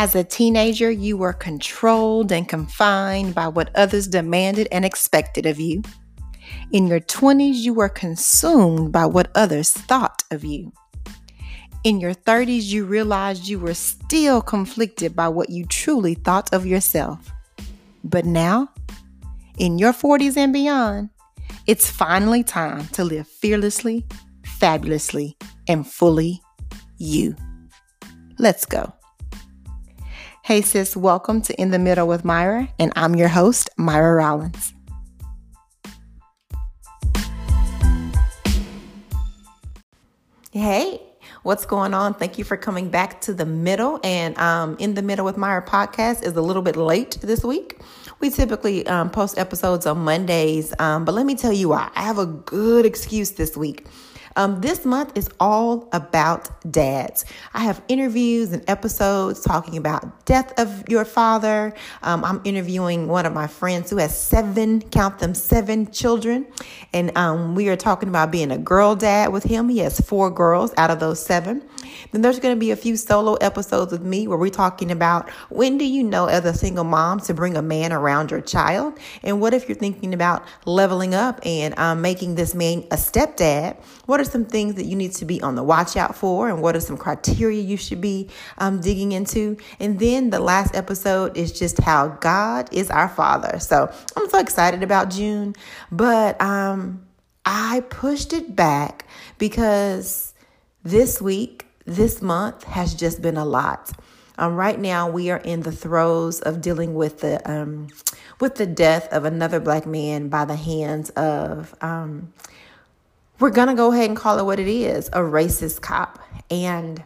As a teenager, you were controlled and confined by what others demanded and expected of you. In your 20s, you were consumed by what others thought of you. In your 30s, you realized you were still conflicted by what you truly thought of yourself. But now, in your 40s and beyond, it's finally time to live fearlessly, fabulously, and fully you. Let's go. Hey, sis, welcome to In the Middle with Myra, and I'm your host, Myra Rollins. Hey, what's going on? Thank you for coming back to the middle. And um, In the Middle with Myra podcast is a little bit late this week. We typically um, post episodes on Mondays, um, but let me tell you why. I have a good excuse this week. Um, this month is all about dads. I have interviews and episodes talking about death of your father. Um, I'm interviewing one of my friends who has seven, count them, seven children. And um, we are talking about being a girl dad with him. He has four girls out of those seven. Then there's going to be a few solo episodes with me where we're talking about when do you know as a single mom to bring a man around your child? And what if you're thinking about leveling up and um, making this man a stepdad? What are some things that you need to be on the watch out for? And what are some criteria you should be um, digging into? And then the last episode is just how God is our Father. So I'm so excited about June, but um, I pushed it back because this week this month has just been a lot. Um, right now, we are in the throes of dealing with the um, with the death of another black man by the hands of. Um, we're gonna go ahead and call it what it is: a racist cop, and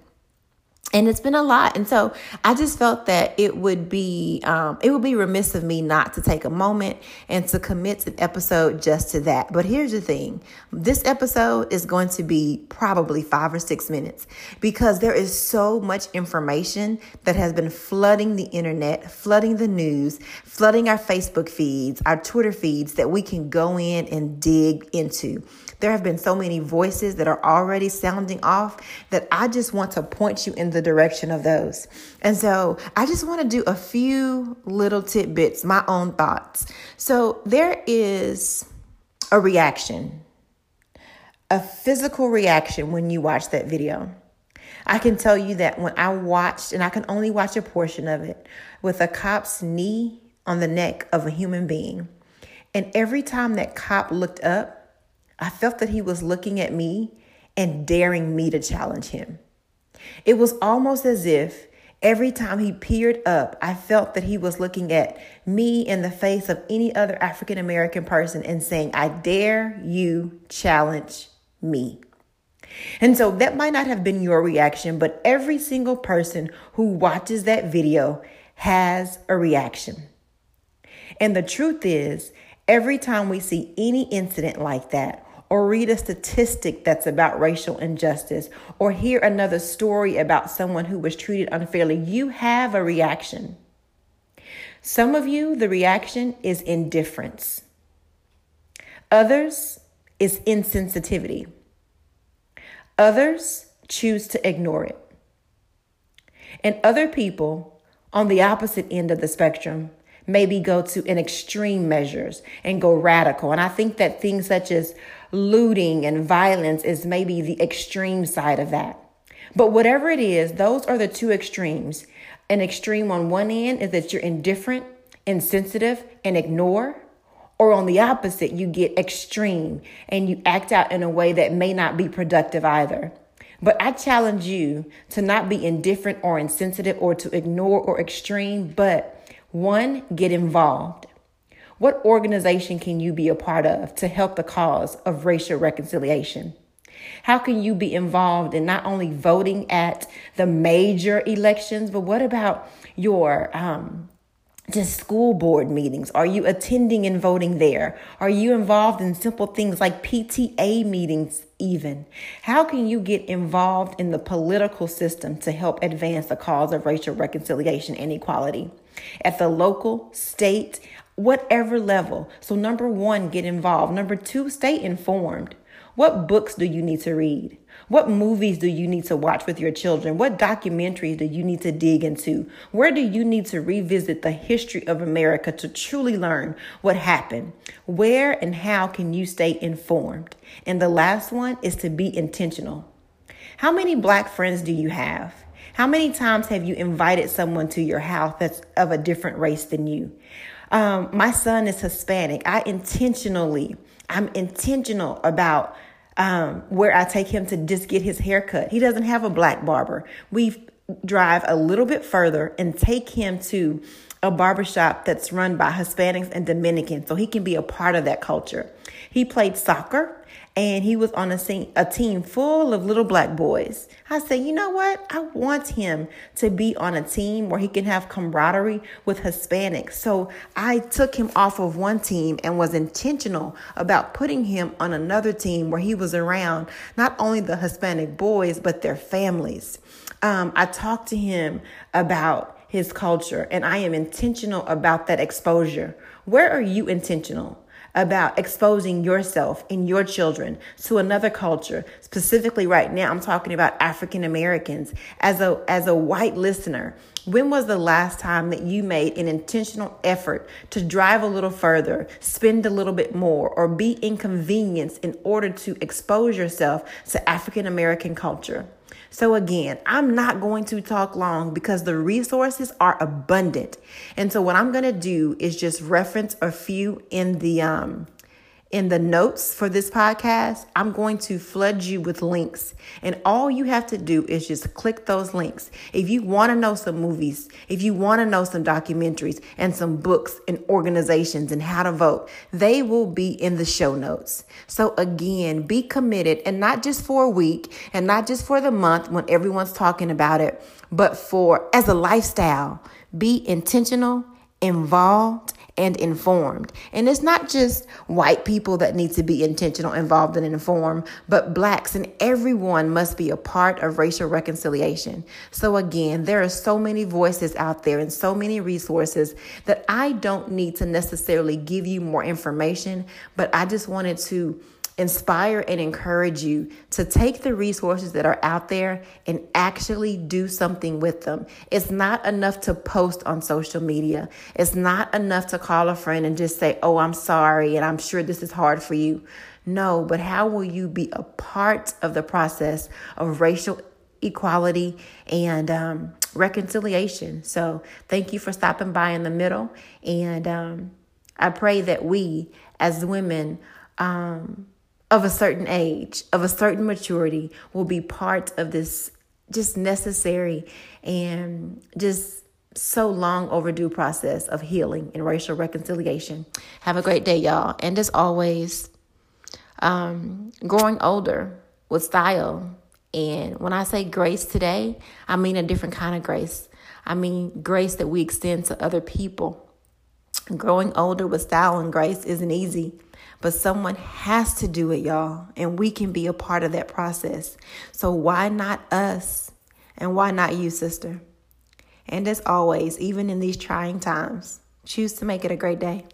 and it's been a lot. And so i just felt that it would be um, it would be remiss of me not to take a moment and to commit an episode just to that. But here's the thing. This episode is going to be probably five or six minutes because there is so much information that has been flooding the internet flooding the news flooding our facebook feeds our twitter feeds that we can go in and dig into. There have been so many voices that are already sounding off that I just want to point you in the direction of those. And so I just want to do a few little tidbits, my own thoughts. So there is a reaction, a physical reaction when you watch that video. I can tell you that when I watched, and I can only watch a portion of it, with a cop's knee on the neck of a human being. And every time that cop looked up, I felt that he was looking at me and daring me to challenge him. It was almost as if every time he peered up, I felt that he was looking at me in the face of any other African American person and saying, I dare you challenge me. And so that might not have been your reaction, but every single person who watches that video has a reaction. And the truth is, every time we see any incident like that, or read a statistic that's about racial injustice, or hear another story about someone who was treated unfairly, you have a reaction. Some of you, the reaction is indifference. Others is insensitivity. Others choose to ignore it. And other people on the opposite end of the spectrum maybe go to an extreme measures and go radical. And I think that things such as looting and violence is maybe the extreme side of that. But whatever it is, those are the two extremes. An extreme on one end is that you're indifferent, insensitive, and ignore. Or on the opposite, you get extreme and you act out in a way that may not be productive either. But I challenge you to not be indifferent or insensitive or to ignore or extreme, but one, get involved. What organization can you be a part of to help the cause of racial reconciliation? How can you be involved in not only voting at the major elections, but what about your um, just school board meetings? Are you attending and voting there? Are you involved in simple things like PTA meetings, even? How can you get involved in the political system to help advance the cause of racial reconciliation and equality? At the local, state, whatever level. So, number one, get involved. Number two, stay informed. What books do you need to read? What movies do you need to watch with your children? What documentaries do you need to dig into? Where do you need to revisit the history of America to truly learn what happened? Where and how can you stay informed? And the last one is to be intentional. How many black friends do you have? How many times have you invited someone to your house that's of a different race than you? Um, my son is Hispanic. I intentionally, I'm intentional about um, where I take him to just get his hair cut. He doesn't have a black barber. We drive a little bit further and take him to a barbershop that's run by Hispanics and Dominicans so he can be a part of that culture. He played soccer and he was on a, scene, a team full of little black boys. I said, you know what? I want him to be on a team where he can have camaraderie with Hispanics. So I took him off of one team and was intentional about putting him on another team where he was around not only the Hispanic boys, but their families. Um, I talked to him about his culture and I am intentional about that exposure. Where are you intentional? about exposing yourself and your children to another culture. Specifically right now, I'm talking about African Americans as a, as a white listener. When was the last time that you made an intentional effort to drive a little further, spend a little bit more, or be inconvenienced in order to expose yourself to African American culture? So, again, I'm not going to talk long because the resources are abundant. And so, what I'm going to do is just reference a few in the um, in the notes for this podcast, I'm going to flood you with links. And all you have to do is just click those links. If you want to know some movies, if you want to know some documentaries and some books and organizations and how to vote, they will be in the show notes. So again, be committed and not just for a week and not just for the month when everyone's talking about it, but for as a lifestyle. Be intentional, involved, and informed. And it's not just white people that need to be intentional, involved, and informed, but blacks and everyone must be a part of racial reconciliation. So, again, there are so many voices out there and so many resources that I don't need to necessarily give you more information, but I just wanted to inspire and encourage you to take the resources that are out there and actually do something with them. It's not enough to post on social media. It's not enough to call a friend and just say, Oh, I'm sorry, and I'm sure this is hard for you. No, but how will you be a part of the process of racial equality and um, reconciliation? So, thank you for stopping by in the middle. And um, I pray that we, as women, um, of a certain age, of a certain maturity, will be part of this just necessary and just so long overdue process of healing and racial reconciliation. Have a great day, y'all. And as always, um, growing older with style. And when I say grace today, I mean a different kind of grace. I mean grace that we extend to other people. Growing older with style and grace isn't easy. But someone has to do it, y'all, and we can be a part of that process. So why not us? And why not you, sister? And as always, even in these trying times, choose to make it a great day.